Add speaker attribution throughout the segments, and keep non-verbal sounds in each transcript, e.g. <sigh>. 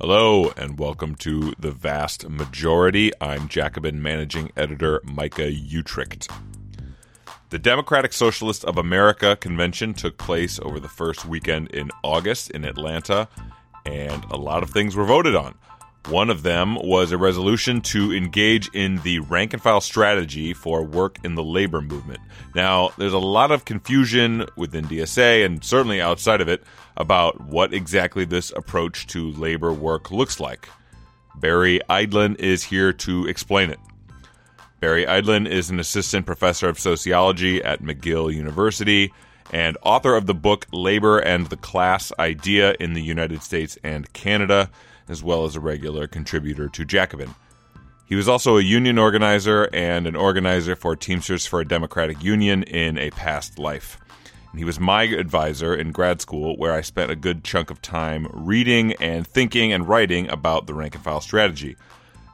Speaker 1: Hello, and welcome to The Vast Majority. I'm Jacobin managing editor Micah Uetricht. The Democratic Socialists of America convention took place over the first weekend in August in Atlanta, and a lot of things were voted on. One of them was a resolution to engage in the rank and file strategy for work in the labor movement. Now, there's a lot of confusion within DSA and certainly outside of it about what exactly this approach to labor work looks like. Barry Eidlin is here to explain it. Barry Eidlin is an assistant professor of sociology at McGill University and author of the book Labor and the Class Idea in the United States and Canada as well as a regular contributor to Jacobin. He was also a union organizer and an organizer for Teamsters for a Democratic Union in a past life. And he was my advisor in grad school, where I spent a good chunk of time reading and thinking and writing about the rank and file strategy.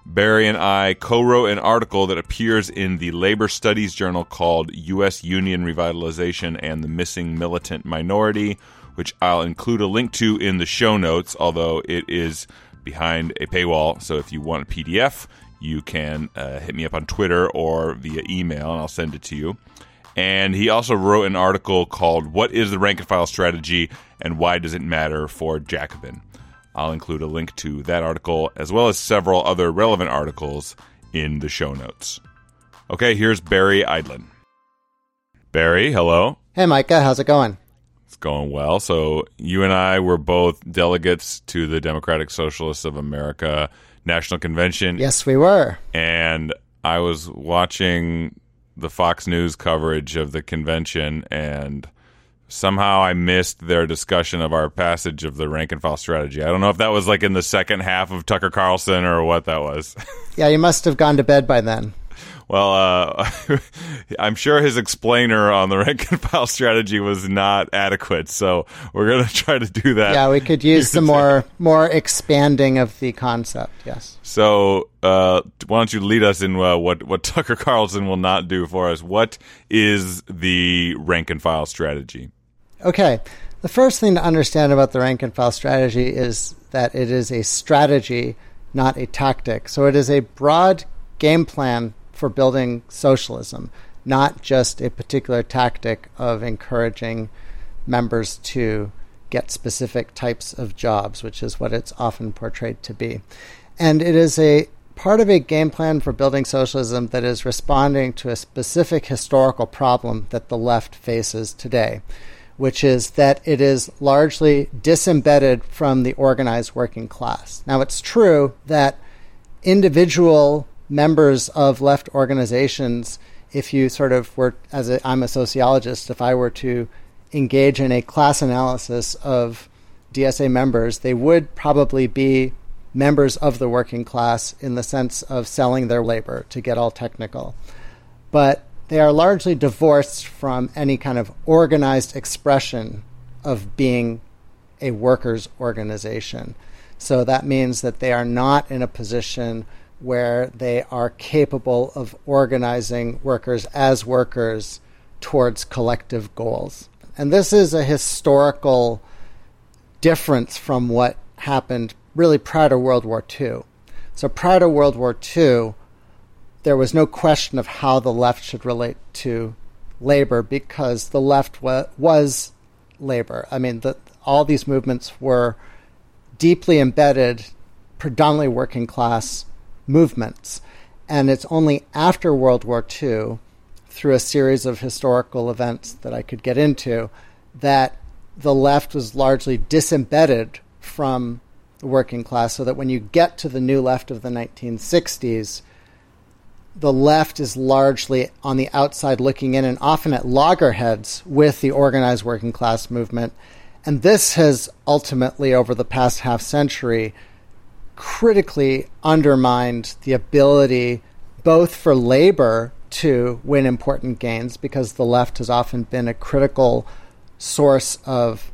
Speaker 1: Barry and I co wrote an article that appears in the Labor Studies Journal called U.S. Union Revitalization and the Missing Militant Minority, which I'll include a link to in the show notes, although it is behind a paywall. So if you want a PDF, you can uh, hit me up on Twitter or via email, and I'll send it to you. And he also wrote an article called What is the Rank and File Strategy and Why Does It Matter for Jacobin? I'll include a link to that article as well as several other relevant articles in the show notes. Okay, here's Barry Eidlin. Barry, hello.
Speaker 2: Hey, Micah, how's it going?
Speaker 1: It's going well. So you and I were both delegates to the Democratic Socialists of America National Convention.
Speaker 2: Yes, we were.
Speaker 1: And I was watching the Fox News coverage of the convention and somehow I missed their discussion of our passage of the rank and file strategy. I don't know if that was like in the second half of Tucker Carlson or what that was. <laughs>
Speaker 2: yeah, you must have gone to bed by then.
Speaker 1: Well, uh, <laughs> I'm sure his explainer on the rank and file strategy was not adequate, so we're going <laughs> to try to do that.
Speaker 2: Yeah, we could use some <laughs> more more expanding of the concept. Yes.
Speaker 1: So, uh, why don't you lead us in uh, what what Tucker Carlson will not do for us? What is the rank and file strategy?
Speaker 2: Okay. The first thing to understand about the rank and file strategy is that it is a strategy, not a tactic. So it is a broad game plan for building socialism, not just a particular tactic of encouraging members to get specific types of jobs, which is what it's often portrayed to be. And it is a part of a game plan for building socialism that is responding to a specific historical problem that the left faces today, which is that it is largely disembedded from the organized working class. Now, it's true that individual members of left organizations, if you sort of were, as i am a sociologist, if I were to engage in a class analysis of DSA members, they would probably be members of the working class in the sense of selling their labor, to get all technical. But they are largely divorced from any kind of organized expression of being a workers' organization. So that means that they are not in a position where they are capable of organizing workers as workers towards collective goals. And this is a historical difference from what happened really prior to World War II. So, prior to World War II, there was no question of how the left should relate to labor because the left wa- was labor. I mean, the, all these movements were deeply embedded, predominantly working class movements. And it's only after World War II, through a series of historical events that I could get into, that the left was largely disembedded from the working class, so that when you get to the new left of the 1960s, the left is largely on the outside looking in and often at loggerheads with the organized working class movement. And this has ultimately, over the past half century, critically undermined the ability both for labor to win important gains because the left has often been a critical source of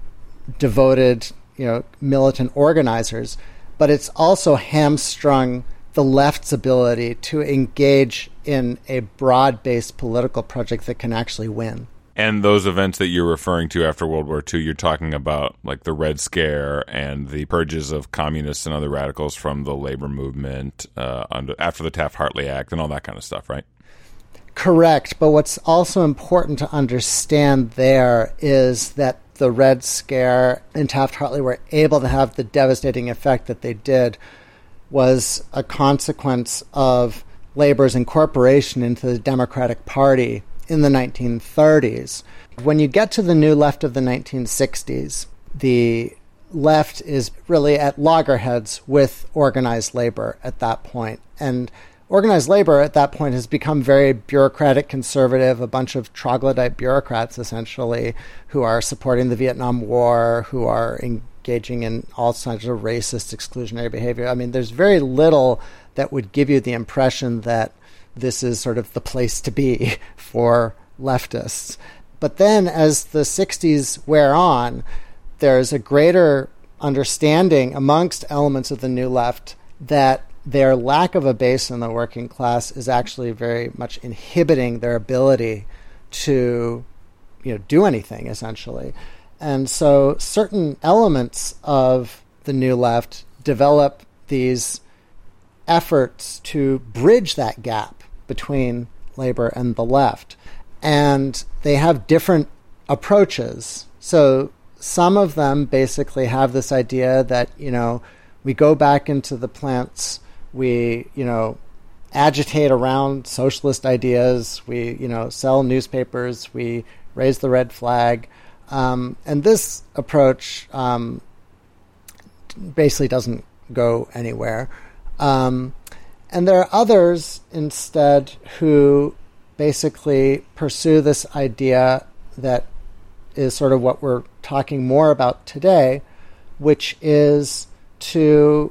Speaker 2: devoted, you know, militant organizers, but it's also hamstrung the left's ability to engage in a broad-based political project that can actually win.
Speaker 1: And those events that you're referring to after World War II, you're talking about like the Red Scare and the purges of communists and other radicals from the labor movement uh, under, after the Taft Hartley Act and all that kind of stuff, right?
Speaker 2: Correct. But what's also important to understand there is that the Red Scare and Taft Hartley were able to have the devastating effect that they did was a consequence of labor's incorporation into the Democratic Party in the 1930s. When you get to the new left of the 1960s, the left is really at loggerheads with organized labor at that point. And organized labor at that point has become very bureaucratic conservative, a bunch of troglodyte bureaucrats essentially who are supporting the Vietnam War, who are engaging in all kinds of racist exclusionary behavior. I mean, there's very little that would give you the impression that this is sort of the place to be <laughs> for leftists. But then as the 60s wear on, there's a greater understanding amongst elements of the new left that their lack of a base in the working class is actually very much inhibiting their ability to you know do anything essentially. And so certain elements of the new left develop these efforts to bridge that gap between labor and the left. And they have different approaches. So some of them basically have this idea that, you know, we go back into the plants, we, you know, agitate around socialist ideas, we, you know, sell newspapers, we raise the red flag. Um, and this approach um, basically doesn't go anywhere. Um, and there are others instead who basically pursue this idea that is sort of what we're talking more about today, which is to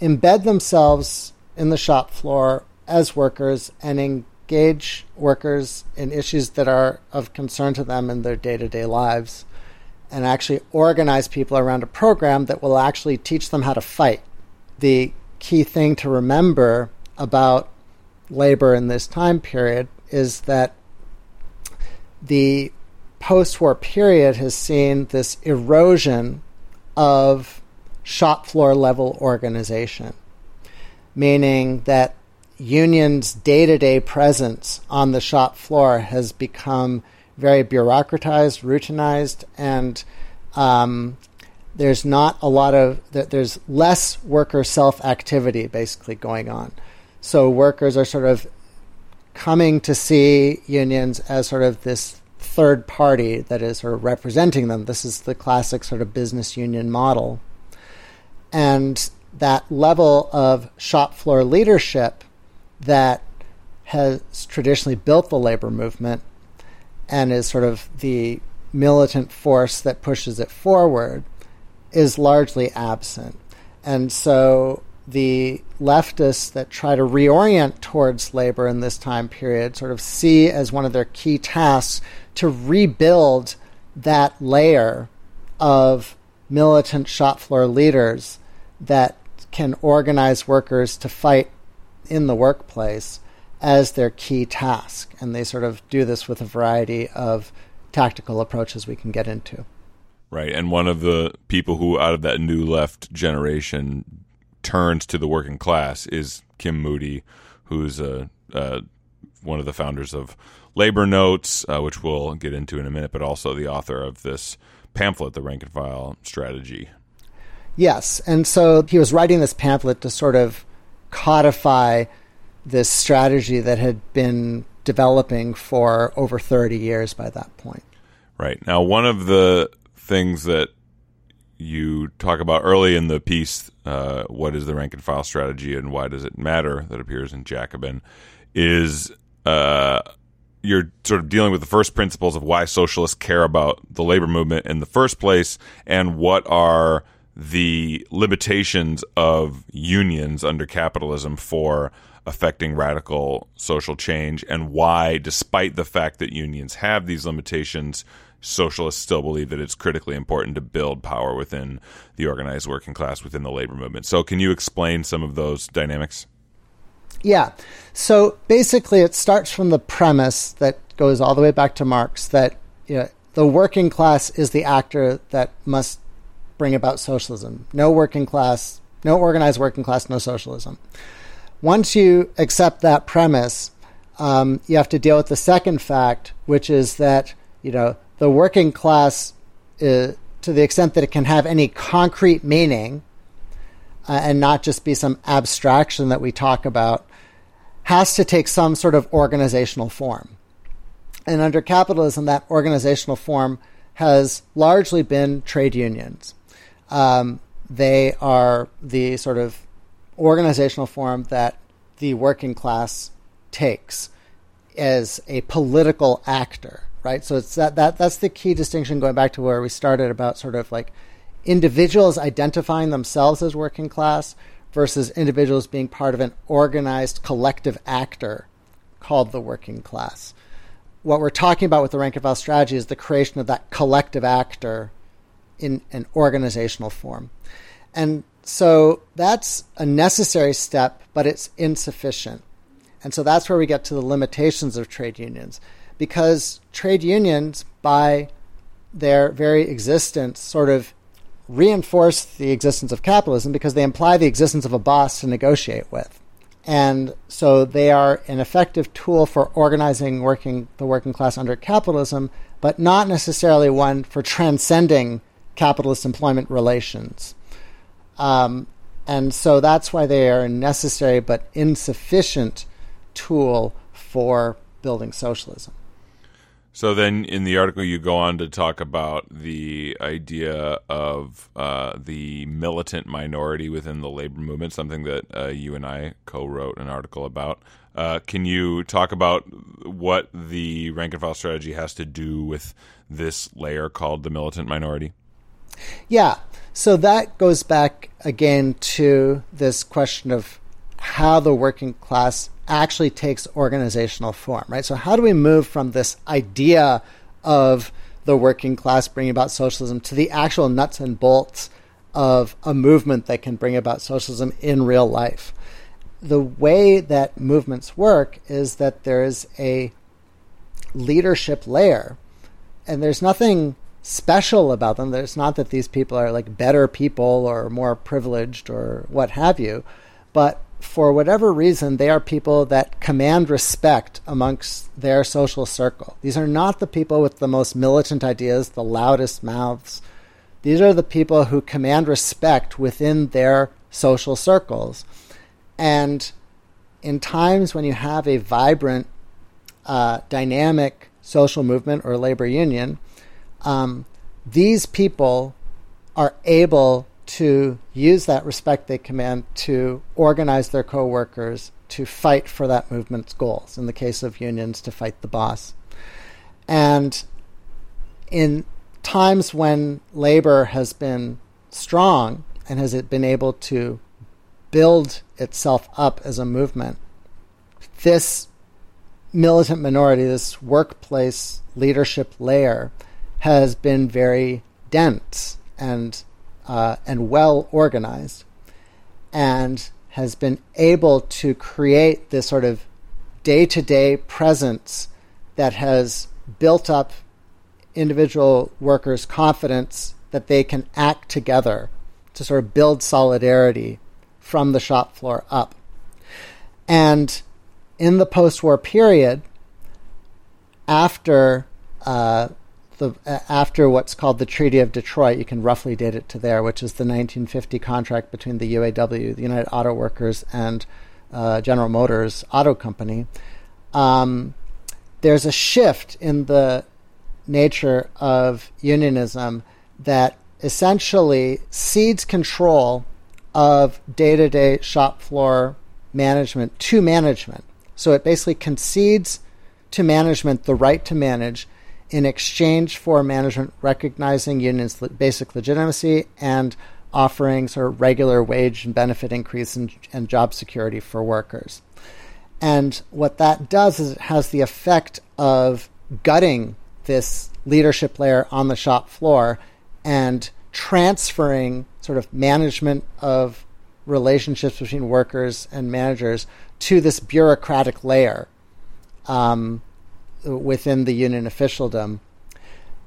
Speaker 2: embed themselves in the shop floor as workers and engage workers in issues that are of concern to them in their day to day lives and actually organize people around a program that will actually teach them how to fight. The key thing to remember about labor in this time period is that the post war period has seen this erosion of shop floor level organization, meaning that unions' day to day presence on the shop floor has become very bureaucratized, routinized, and um, there's not a lot of there's less worker self activity basically going on. So workers are sort of coming to see unions as sort of this third party that is sort of representing them. This is the classic sort of business union model. And that level of shop floor leadership that has traditionally built the labor movement and is sort of the militant force that pushes it forward is largely absent. And so the leftists that try to reorient towards labor in this time period sort of see as one of their key tasks to rebuild that layer of militant shop floor leaders that can organize workers to fight in the workplace as their key task. And they sort of do this with a variety of tactical approaches we can get into.
Speaker 1: Right. And one of the people who, out of that new left generation, turns to the working class is Kim Moody, who's a, uh, one of the founders of Labor Notes, uh, which we'll get into in a minute, but also the author of this pamphlet, The Rank and File Strategy.
Speaker 2: Yes. And so he was writing this pamphlet to sort of codify this strategy that had been developing for over 30 years by that point.
Speaker 1: Right. Now, one of the things that you talk about early in the piece, uh, what is the rank and file strategy and why does it matter, that appears in Jacobin, is uh, you're sort of dealing with the first principles of why socialists care about the labor movement in the first place and what are the limitations of unions under capitalism for affecting radical social change and why, despite the fact that unions have these limitations, socialists still believe that it's critically important to build power within the organized working class, within the labor movement. So, can you explain some of those dynamics?
Speaker 2: Yeah. So basically, it starts from the premise that goes all the way back to Marx that you know, the working class is the actor that must bring about socialism. No working class, no organized working class, no socialism. Once you accept that premise, um, you have to deal with the second fact, which is that you know the working class, uh, to the extent that it can have any concrete meaning, uh, and not just be some abstraction that we talk about, has to take some sort of organizational form. And under capitalism, that organizational form has largely been trade unions. Um, they are the sort of organizational form that the working class takes as a political actor, right? So it's that, that that's the key distinction going back to where we started about sort of like individuals identifying themselves as working class versus individuals being part of an organized collective actor called the working class. What we're talking about with the rank and file strategy is the creation of that collective actor in an organizational form. And so that's a necessary step, but it's insufficient. And so that's where we get to the limitations of trade unions. Because trade unions, by their very existence, sort of reinforce the existence of capitalism because they imply the existence of a boss to negotiate with. And so they are an effective tool for organizing working the working class under capitalism, but not necessarily one for transcending capitalist employment relations. Um, and so that's why they are a necessary but insufficient tool for building socialism.
Speaker 1: So then, in the article, you go on to talk about the idea of uh, the militant minority within the labor movement, something that uh, you and I co-wrote an article about. Uh, can you talk about what the rank and file strategy has to do with this layer called the militant minority?
Speaker 2: Yeah. So that goes back again to this question of how the working class actually takes organizational form, right? So, how do we move from this idea of the working class bringing about socialism to the actual nuts and bolts of a movement that can bring about socialism in real life? The way that movements work is that there is a leadership layer, and there's nothing special about them. There's not that these people are like better people or more privileged or what have you, but for whatever reason, they are people that command respect amongst their social circle. These are not the people with the most militant ideas, the loudest mouths. These are the people who command respect within their social circles. And in times when you have a vibrant, uh, dynamic social movement or labor union, um, these people are able to use that respect they command to organize their coworkers to fight for that movement's goals. In the case of unions, to fight the boss. And in times when labor has been strong and has it been able to build itself up as a movement, this militant minority, this workplace leadership layer, has been very dense and uh, and well organized, and has been able to create this sort of day to day presence that has built up individual workers' confidence that they can act together to sort of build solidarity from the shop floor up. And in the post war period, after uh, the after what's called the Treaty of Detroit, you can roughly date it to there, which is the 1950 contract between the UAW, the United Auto Workers, and uh, General Motors Auto Company. Um, there's a shift in the nature of unionism that essentially cedes control of day-to-day shop floor management to management. So it basically concedes to management the right to manage in exchange for management recognizing unions' basic legitimacy and offering sort of regular wage and benefit increase and, job security for workers. And what that does is it has the effect of gutting this leadership layer on the shop floor and transferring sort of management of relationships between workers and managers to this bureaucratic layer um, within the union officialdom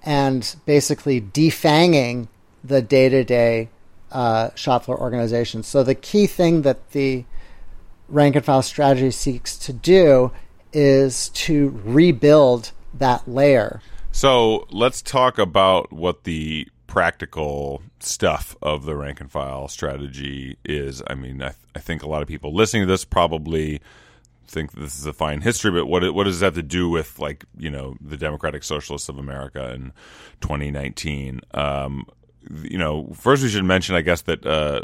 Speaker 2: and basically defanging the day to day uh, shop floor organization. So the key thing that the rank and file strategy seeks to do is to rebuild that layer.
Speaker 1: So let's talk about what the practical stuff of the rank and file strategy is. I mean, I, th- I think a lot of people listening to this probably think this is a fine history, but what what does that have to do with like you know the Democratic Socialists of America in 2019? Um, you know, first we should mention, I guess, that uh,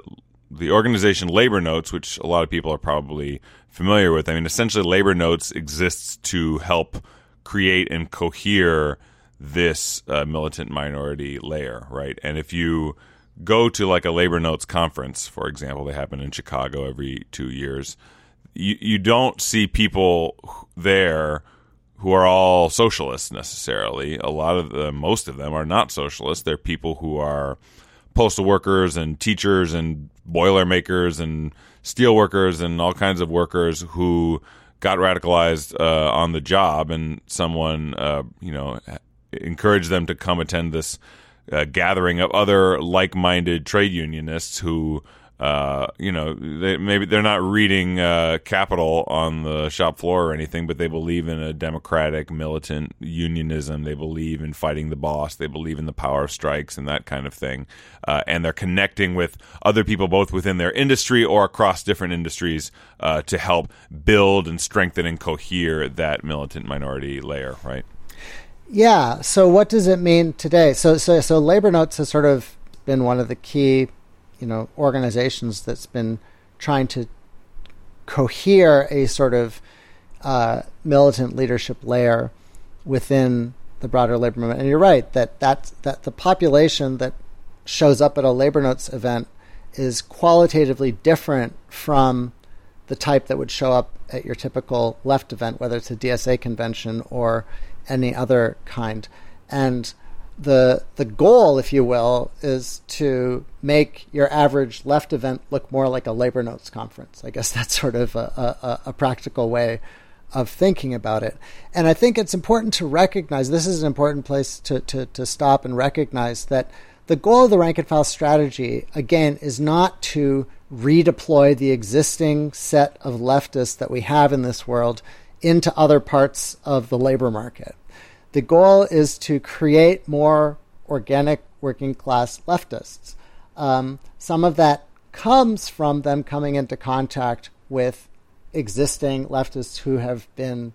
Speaker 1: the organization Labor Notes, which a lot of people are probably familiar with. I mean, essentially, Labor Notes exists to help create and cohere this uh, militant minority layer, right? And if you go to like a Labor Notes conference, for example, they happen in Chicago every two years you, you don't see people there who are all socialists necessarily. A lot of them, most of them are not socialists. They're people who are postal workers and teachers and boiler makers and steel workers and all kinds of workers who got radicalized uh, on the job and someone uh, you know encouraged them to come attend this uh, gathering of other like-minded trade unionists who uh, you know, they, maybe they're not reading uh, Capital on the shop floor or anything, but they believe in a democratic, militant unionism. They believe in fighting the boss. They believe in the power of strikes and that kind of thing. Uh, and they're connecting with other people, both within their industry or across different industries, uh, to help build and strengthen and cohere that militant minority layer, right?
Speaker 2: Yeah. So, what does it mean today? So, so, so labor notes has sort of been one of the key you know organizations that's been trying to cohere a sort of uh, militant leadership layer within the broader labor movement. And you're right that that that the population that shows up at a labor notes event is qualitatively different from the type that would show up at your typical left event, whether it's a DSA convention or any other kind. And the the goal, if you will, is to make your average left event look more like a labor notes conference. I guess <laughs> that's sort of a, a, a, practical way of thinking about it. And I think it's important to recognize this is an important place to, to, to stop and recognize that the goal of the rank and file strategy, again, is not to redeploy the existing set of leftists that we have in this world into other parts of the labor market the goal is to create more organic working class leftists. Um, some of that comes from them coming into contact with existing leftists who have been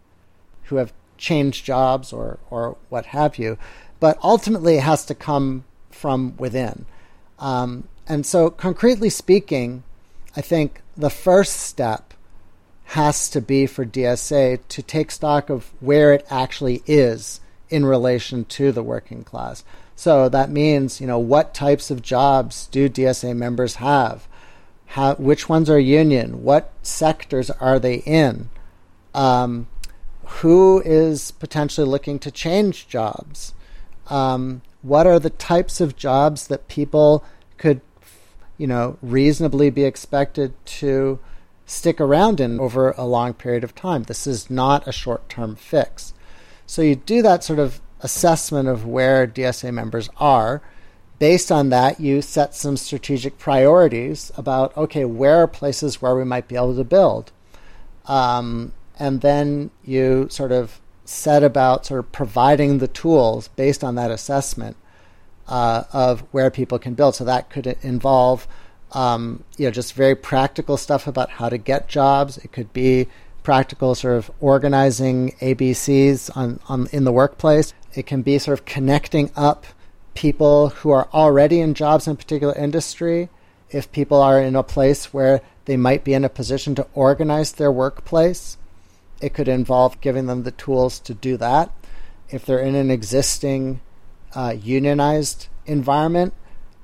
Speaker 2: who have changed jobs or or what have you, but ultimately it has to come from within. Um, and so, concretely speaking, I think the first step has to be for DSA to take stock of where it actually is in relation to the working class. So that means, you know, what types of jobs do DSA members have? How, which ones are union? What sectors are they in? Um, who is potentially looking to change jobs? Um, what are the types of jobs that people could, you know, reasonably be expected to stick around in over a long period of time? This is not a short term fix. So you do that sort of assessment of where DSA members are. Based on that, you set some strategic priorities about okay, where are places where we might be able to build, um, and then you sort of set about sort of providing the tools based on that assessment uh, of where people can build. So that could involve, um, you know, just very practical stuff about how to get jobs. It could be practical sort of organizing ABCs on, on in the workplace. It can be sort of connecting up people who are already in jobs in a particular industry. If people are in a place where they might be in a position to organize their workplace, it could involve giving them the tools to do that. If they're in an existing uh, unionized environment,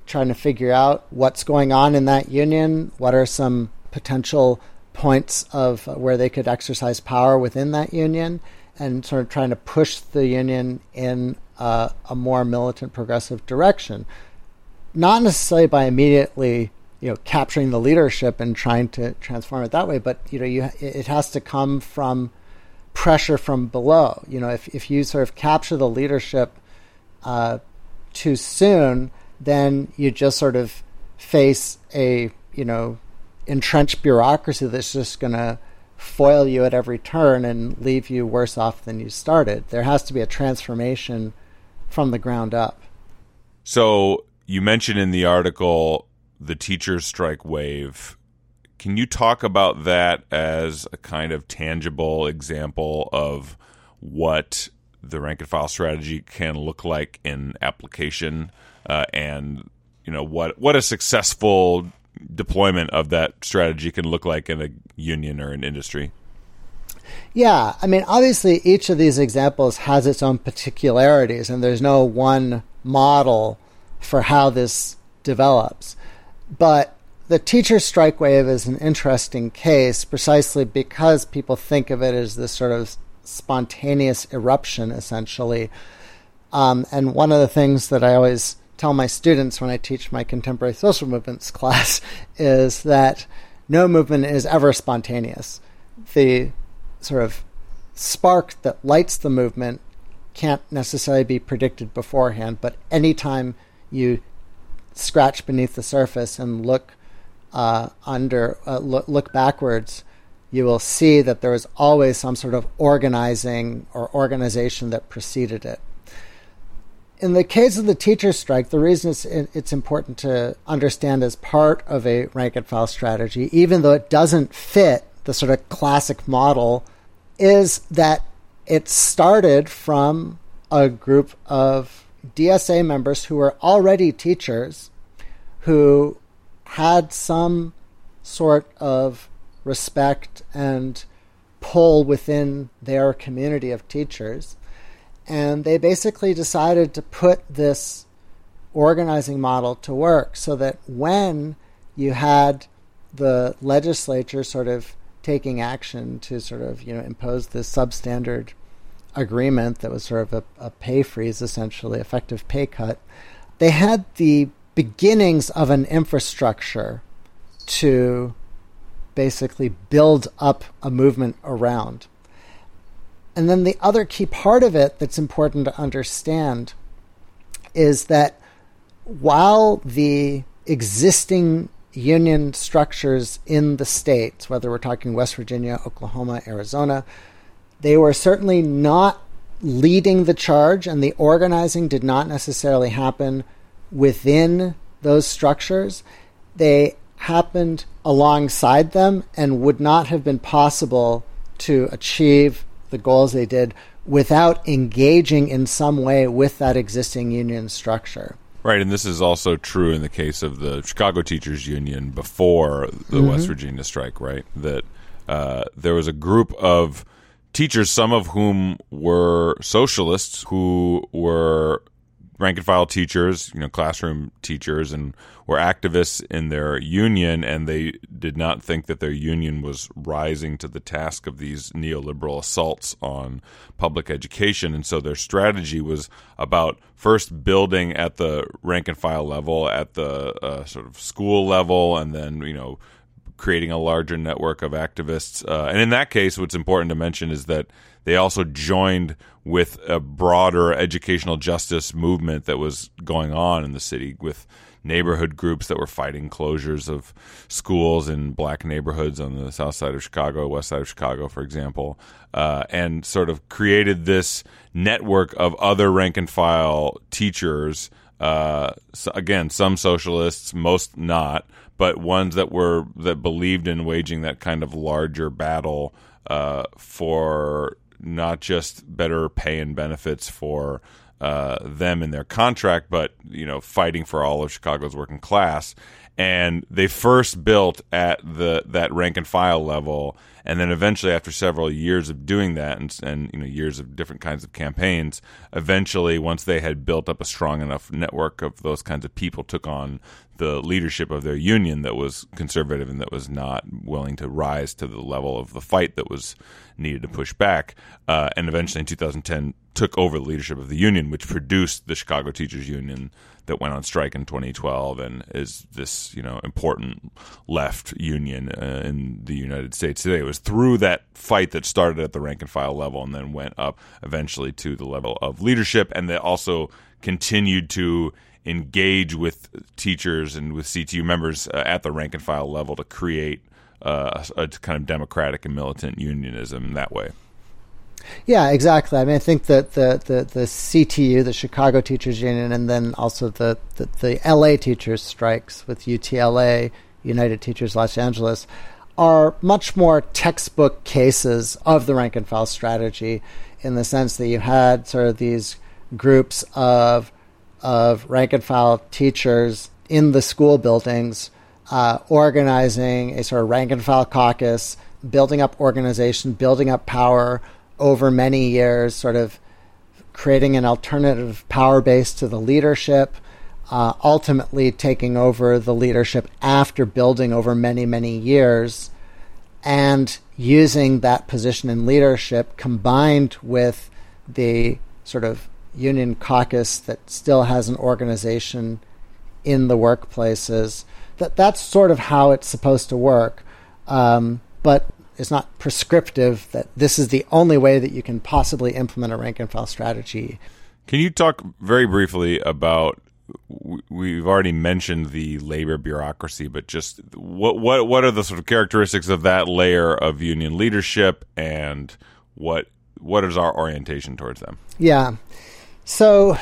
Speaker 2: trying to figure out what's going on in that union, what are some potential points of where they could exercise power within that union and sort of trying to push the union in uh, a more militant progressive direction not necessarily by immediately you know capturing the leadership and trying to transform it that way but you know you it has to come from pressure from below. You know, if if you sort of capture the leadership uh, too soon, then you just sort of face a you know entrenched bureaucracy that's just going to foil you at every turn and leave you worse off than you started. There has to be a transformation from the ground up.
Speaker 1: So you mentioned in the article the teachers strike wave. Can you talk about that as a kind of tangible example of what the rank and file strategy can look like in application, uh, and you know what what a successful deployment of that strategy can look like in a union or an industry?
Speaker 2: Yeah, I mean, obviously, each of these examples has its own particularities, and there's no one model for how this develops. But the teacher strike wave is an interesting case precisely because people think of it as this sort of spontaneous eruption, essentially. Um, and one of the things that I always tell my students when I teach my contemporary social movements class <laughs> is that no movement is ever spontaneous. The sort of spark that lights the movement can't necessarily be predicted beforehand, but anytime you scratch beneath the surface and look uh, under, uh, look, look backwards, you will see that there was always some sort of organizing or organization that preceded it in the case of the teacher strike, the reason it's, it's important to understand as part of a rank and file strategy, even though it doesn't fit the sort of classic model, is that it started from a group of DSA members who were already teachers who had some sort of respect and pull within their community of teachers and they basically decided to put this organizing model to work so that when you had the legislature sort of taking action to sort of you know impose this substandard agreement that was sort of a, a pay freeze essentially effective pay cut they had the beginnings of an infrastructure to basically build up a movement around and then the other key part of it that's important to understand is that while the existing union structures in the states, whether we're talking West Virginia, Oklahoma, Arizona, they were certainly not leading the charge, and the organizing did not necessarily happen within those structures. They happened alongside them and would not have been possible to achieve the goals they did without engaging in some way with that existing union structure.
Speaker 1: Right, and this is also true in the case of the Chicago Teachers Union before the mm-hmm. West Virginia strike, right? That uh, there was a group of teachers, some of whom were socialists, who were rank and file teachers, you know, classroom teachers, and were activists in their union, and they did not think that their union was rising to the task of these neoliberal assaults on public education. And so their strategy was about first building at the rank and file level, at the uh, sort of school level, and then, you know, creating a larger network of activists. Uh, and in that case, what's important to mention is that they also joined with a broader educational justice movement that was going on in the city with neighborhood groups that were fighting closures of schools in black neighborhoods on the south side of Chicago, west side of Chicago, for example, uh, and sort of created this network of other rank and file teachers. Uh, so again, some socialists, most not, but ones that were that believed in waging that kind of larger battle uh, for not just better pay and benefits for uh, them in their contract, but you know, fighting for all of Chicago's working class. And they first built at the that rank and file level, and then eventually, after several years of doing that, and, and you know, years of different kinds of campaigns, eventually, once they had built up a strong enough network of those kinds of people, took on the leadership of their union that was conservative and that was not willing to rise to the level of the fight that was needed to push back. Uh, and eventually, in 2010, took over the leadership of the union, which produced the Chicago Teachers Union that went on strike in 2012 and is this you know important left union uh, in the United States today. It was through that fight that started at the rank and file level and then went up eventually to the level of leadership, and that also continued to engage with teachers and with CTU members uh, at the rank and file level to create uh, a, a kind of democratic and militant unionism that way.
Speaker 2: Yeah, exactly. I mean, I think that the, the, the CTU, the Chicago Teachers Union, and then also the, the, the LA teachers strikes with UTLA, United Teachers Los Angeles, are much more textbook cases of the rank and file strategy in the sense that you had sort of these groups of of rank and file teachers in the school buildings uh, organizing a sort of rank and file caucus, building up organization, building up power over many years, sort of creating an alternative power base to the leadership, uh, ultimately taking over the leadership after building over many, many years, and using that position in leadership combined with the sort of union caucus that still has an organization in the workplaces. That that's sort of how it's supposed to work. Um, but it's not prescriptive that this is the only way that you can possibly implement a rank and file strategy.
Speaker 1: Can you talk very briefly about? We've already mentioned the labor bureaucracy, but just what what what are the sort of characteristics of that layer of union leadership, and what what is our orientation towards them?
Speaker 2: Yeah, so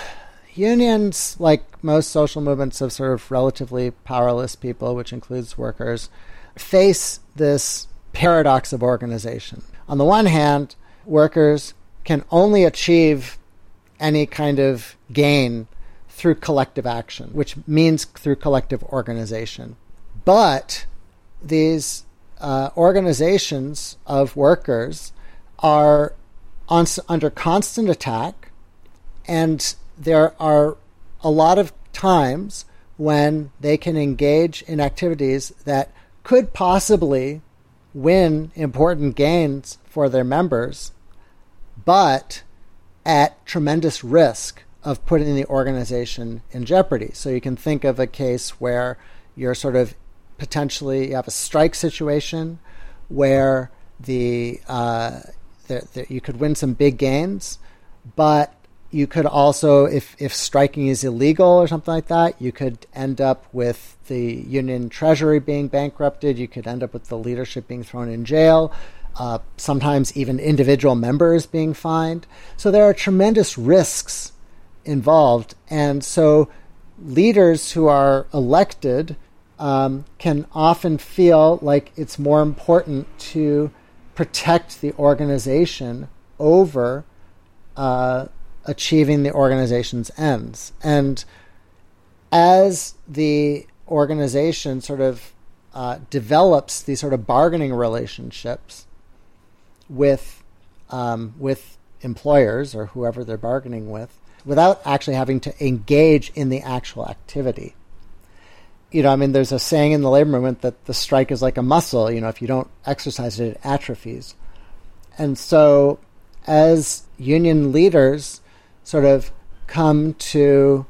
Speaker 2: unions, like most social movements of sort of relatively powerless people, which includes workers, face this paradox of organization. On the one hand, workers can only achieve any kind of gain through collective action, which means through collective organization. But these uh, organizations of workers are on, under constant attack, and there are a lot of times when they can engage in activities that could possibly win important gains for their members, but at tremendous risk of putting the organization in jeopardy. So you can think of a case where you're sort of potentially you have a strike situation where the, uh, the, the you could win some big gains, but you could also, if, if striking is illegal or something like that, you could end up with the union treasury being bankrupted. You could end up with the leadership being thrown in jail. Uh, sometimes even individual members being fined. So there are tremendous risks involved. And so leaders who are elected um, can often feel like it's more important to protect the organization over uh, achieving the organization's ends. And as the organization sort of uh, develops these sort of bargaining relationships with um, with employers or whoever they're bargaining with, without actually having to engage in the actual activity. You know, I mean, there's a saying in the labor movement that the strike is like a muscle. You know, if you don't exercise it, it atrophies. And so, as union leaders, sort of come to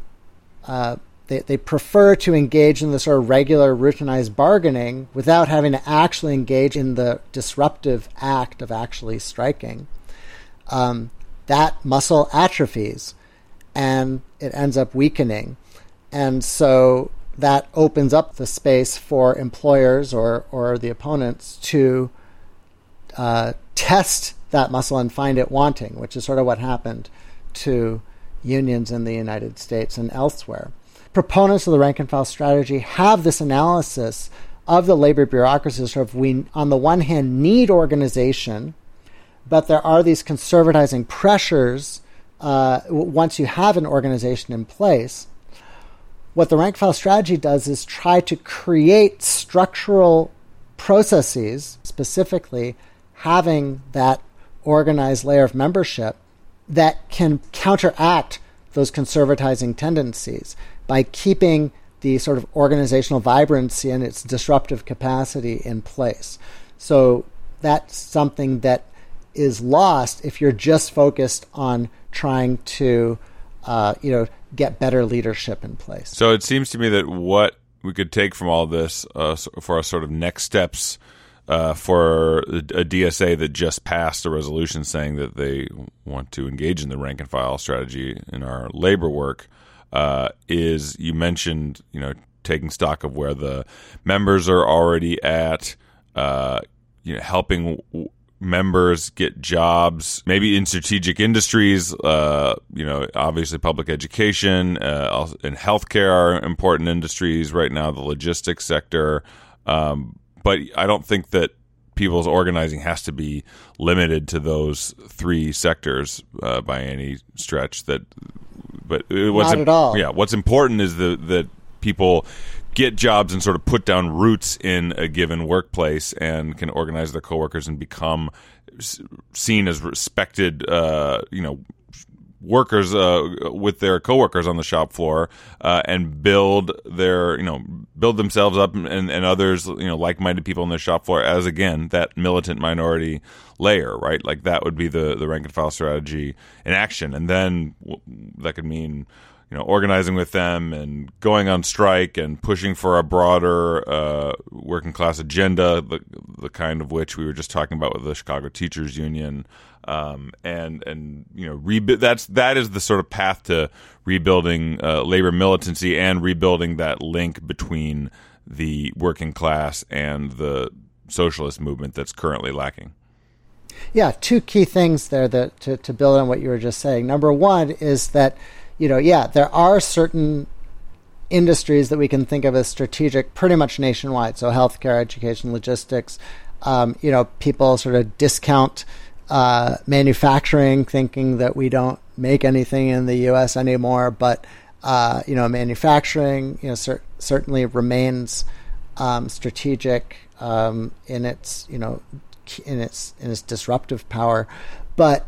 Speaker 2: uh, they, they prefer to engage in the sort of regular routinized bargaining without having to actually engage in the disruptive act of actually striking. Um, that muscle atrophies and it ends up weakening. And so that opens up the space for employers or, or the opponents to uh, test that muscle and find it wanting, which is sort of what happened to unions in the United States and elsewhere. Proponents of the rank and file strategy have this analysis of the labor bureaucracy. Sort of, we, on the one hand, need organization, but there are these conservatizing pressures uh, once you have an organization in place. What the rank and file strategy does is try to create structural processes, specifically having that organized layer of membership that can counteract those conservatizing tendencies by keeping the sort of organizational vibrancy and its disruptive capacity in place. So that's something that is lost if you're just focused on trying to, uh, you know, get better leadership in place.
Speaker 1: So it seems to me that what we could take from all this uh, for our sort of next steps uh, for a DSA that just passed a resolution saying that they want to engage in the rank and file strategy in our labor work uh, is you mentioned you know taking stock of where the members are already at, uh, you know helping w- members get jobs, maybe in strategic industries. Uh, you know, obviously public education uh, and healthcare are important industries right now. The logistics sector, um, but I don't think that people's organizing has to be limited to those three sectors uh, by any stretch. That, but
Speaker 2: what's not at all.
Speaker 1: Yeah, what's important is the, that people get jobs and sort of put down roots in a given workplace and can organize their coworkers and become seen as respected, uh, you know, workers uh, with their coworkers on the shop floor uh, and build their you know build themselves up and, and others you know like-minded people on the shop floor as again that militant minority layer right? Like that would be the the rank and file strategy in action. And then that could mean you know, organizing with them and going on strike and pushing for a broader uh, working class agenda, the the kind of which we were just talking about with the Chicago Teachers Union, um, and and you know, rebu- that's that is the sort of path to rebuilding uh, labor militancy and rebuilding that link between the working class and the socialist movement that's currently lacking.
Speaker 2: Yeah, two key things there that to, to build on what you were just saying. Number one is that you know, yeah, there are certain industries that we can think of as strategic pretty much nationwide. So healthcare, education, logistics. Um, you know, people sort of discount uh, manufacturing, thinking that we don't make anything in the U.S. anymore. But uh, you know, manufacturing, you know, cer- certainly remains um, strategic um, in its, you know, in its in its disruptive power. But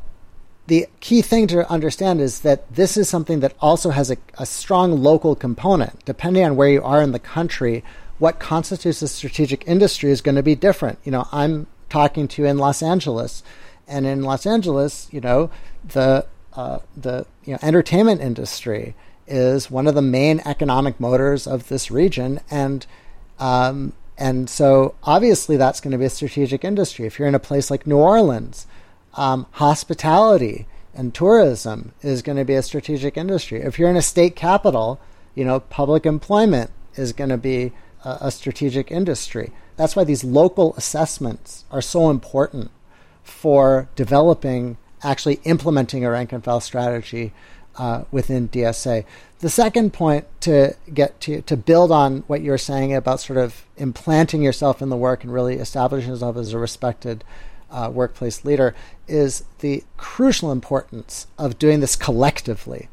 Speaker 2: the key thing to understand is that this is something that also has a, a, strong local component. Depending on where you are in the country, what constitutes a strategic industry is going to be different. You know, I'm talking to you in Los Angeles, and in Los Angeles, you know, the uh, the you know entertainment industry is one of the main economic motors of this region, and um, and so obviously that's going to be a strategic industry. If you're in a place like New Orleans um, hospitality and tourism is going to be a strategic industry. If you're in a state capital, you know, public employment is going to be a, a strategic industry. That's why these local assessments are so important for developing, actually implementing a rank and file strategy uh, within DSA. The second point to get to to build on what you're saying about sort of implanting yourself in the work and really establishing yourself as a respected uh, workplace leader is the crucial importance of doing this collectively,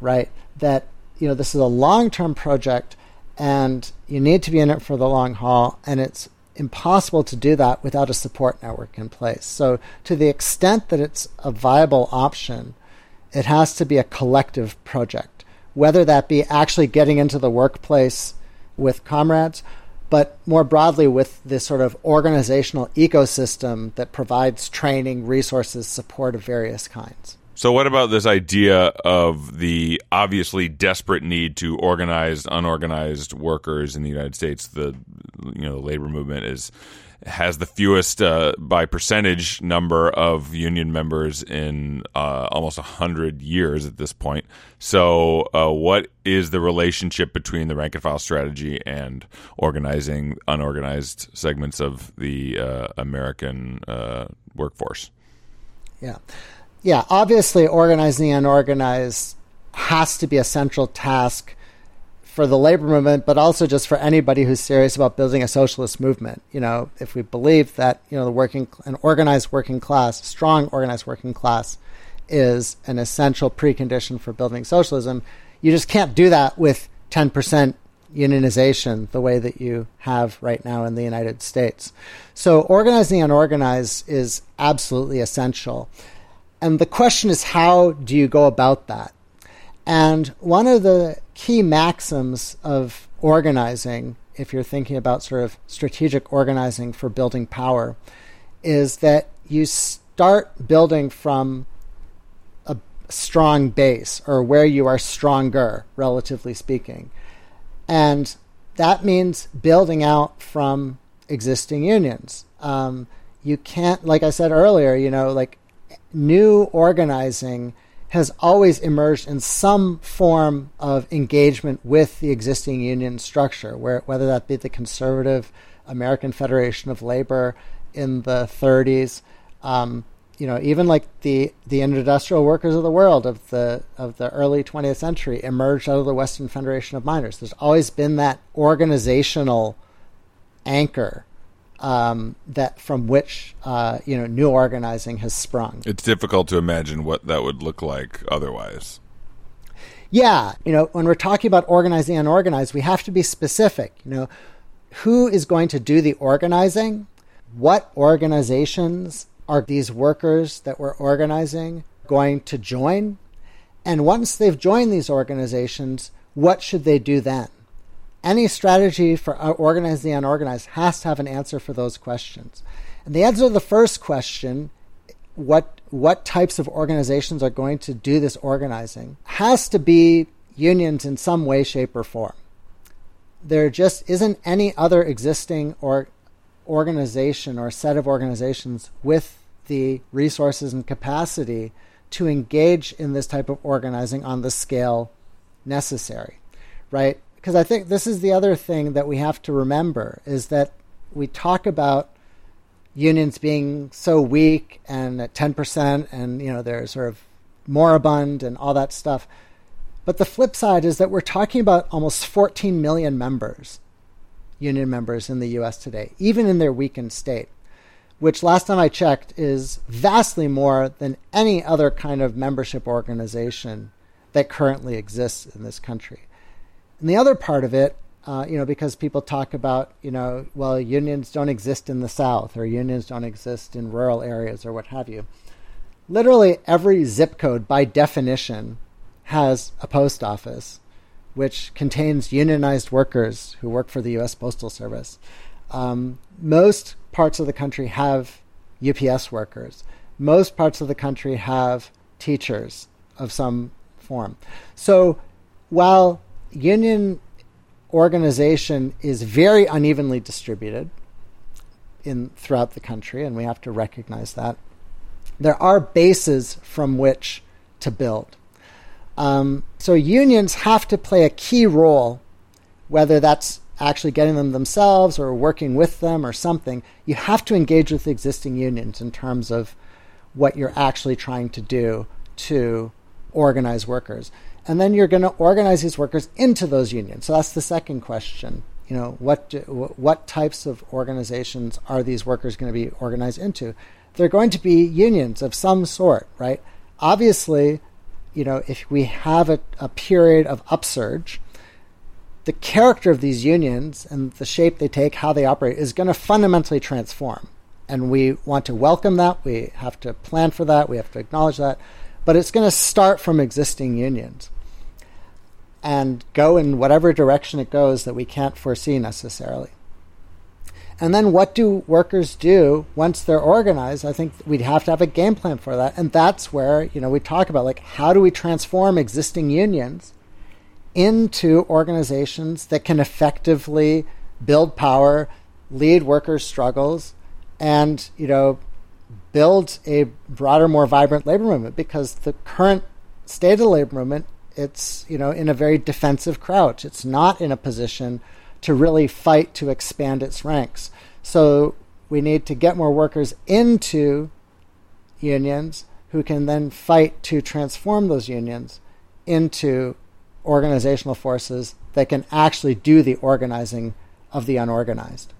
Speaker 2: right? That you know this is a long-term project, and you need to be in it for the long haul, and it's impossible to do that without a support network in place. So, to the extent that it's a viable option, it has to be a collective project, whether that be actually getting into the workplace with comrades but more broadly with this sort of organizational ecosystem that provides training, resources, support of various kinds.
Speaker 1: So, what about this idea of the obviously desperate need to organize unorganized workers in the United States? The you know the labor movement is has the fewest uh, by percentage number of union members in uh, almost 100 years at this point. So, uh, what is the relationship between the rank and file strategy and organizing unorganized segments of the uh, American uh, workforce?
Speaker 2: Yeah. Yeah. Obviously, organizing the unorganized has to be a central task for the labor movement, but also just for anybody who's serious about building a socialist movement. You know, if we believe that you know the working, an organized working class, strong organized working class, is an essential precondition for building socialism, you just can't do that with ten percent unionization the way that you have right now in the United States. So organizing and organize is absolutely essential. And the question is, how do you go about that? And one of the key maxims of organizing, if you're thinking about sort of strategic organizing for building power, is that you start building from a strong base or where you are stronger, relatively speaking. And that means building out from existing unions. Um, you can't, like I said earlier, you know, like new organizing has always emerged in some form of engagement with the existing union structure, where, whether that be the conservative American Federation of Labor in the 30s, um, you know, even like the the industrial workers of the world of the of the early 20th century emerged out of the Western Federation of Miners. There's always been that organizational anchor um, that from which uh, you know new organizing has sprung.
Speaker 1: It's difficult to imagine what that would look like otherwise.
Speaker 2: Yeah, you know, when we're talking about organizing and unorganized, we have to be specific. You know, who is going to do the organizing? What organizations are these workers that we're organizing going to join? And once they've joined these organizations, what should they do then? Any strategy for uh, organizing the unorganized has to have an answer for those questions. And the answer to the first question, what what types of organizations are going to do this organizing, has to be unions in some way, shape, or form. There just isn't any other existing or organization or set of organizations with the resources and capacity to engage in this type of organizing on the scale necessary, right? Because I think this is the other thing that we have to remember is that we talk about unions being so weak and at 10% and you know they're sort of moribund and all that stuff. But the flip side is that we're talking about almost 14 million members, union members in the US today, even in their weakened state, which last time I checked is vastly more than any other kind of membership organization that currently exists in this country. And the other part of it, uh, you know, because people talk about, you know, well, unions don't exist in the South or unions don't exist in rural areas or what have you. Literally every zip code, by definition, has a post office which contains unionized workers who work for the U.S. Postal Service. Um, most parts of the country have UPS workers. Most parts of the country have teachers of some form. So while union organization is very unevenly distributed in throughout the country, and we have to recognize that. There are bases from which to build. Um, so unions have to play a key role, whether that's actually getting them themselves or working with them or something. You have to engage with existing unions in terms of what you're actually trying to do to organize workers and then you're going to organize these workers into those unions. So that's the second question. You know, what do, what types of organizations are these workers going to be organized into? They're going to be unions of some sort, right? Obviously, you know, if we have a, a period of upsurge, the character of these unions and the shape they take, how they operate, is going to fundamentally transform. And we want to welcome that. We have to plan for that. We have to acknowledge that but it's going to start from existing unions and go in whatever direction it goes that we can't foresee necessarily. And then what do workers do once they're organized? I think we'd have to have a game plan for that. And that's where, you know, we talk about like how do we transform existing unions into organizations that can effectively build power, lead workers' struggles, and, you know, build a broader, more vibrant labor movement because the current state of the labor movement, it's you know in a very defensive crouch. It's not in a position to really fight to expand its ranks. So we need to get more workers into unions who can then fight to transform those unions into organizational forces that can actually do the organizing of the unorganized.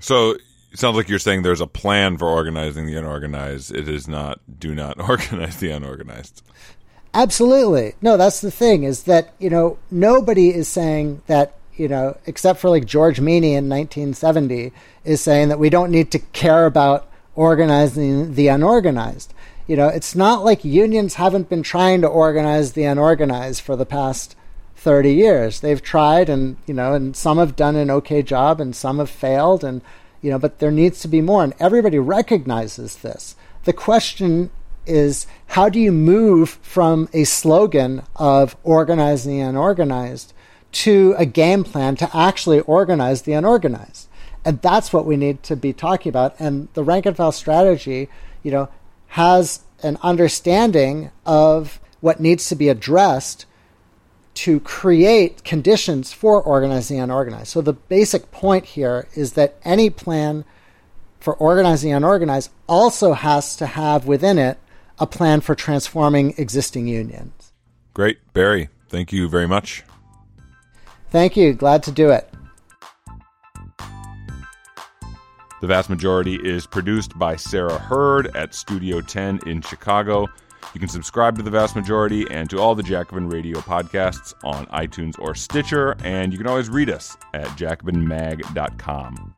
Speaker 1: So it sounds like you're saying there's a plan for organizing the unorganized. It is not do not <laughs> organize the unorganized.
Speaker 2: Absolutely. No, that's the thing is that, you know, nobody is saying that, you know, except for like George Meany in 1970 is saying that we don't need to care about organizing the unorganized. You know, it's not like unions haven't been trying to organize the unorganized for the past 30 years. They've tried and, you know, and some have done an okay job and some have failed and you know, but there needs to be more, and everybody recognizes this. The question is how do you move from a slogan of organizing the unorganized to a game plan to actually organize the unorganized? And that's what we need to be talking about. And the rank and file strategy, you know, has an understanding of what needs to be addressed to create conditions for organizing unorganized. So the basic point here is that any plan for organizing unorganized also has to have within it a plan for transforming existing unions.
Speaker 1: Great. Barry, thank you very much.
Speaker 2: Thank you. Glad to do it.
Speaker 1: The vast majority is produced by Sarah Hurd at Studio 10 in Chicago. You can subscribe to The Vast Majority and to all the Jacobin Radio podcasts on iTunes or Stitcher, and you can always read us at jacobinmag.com.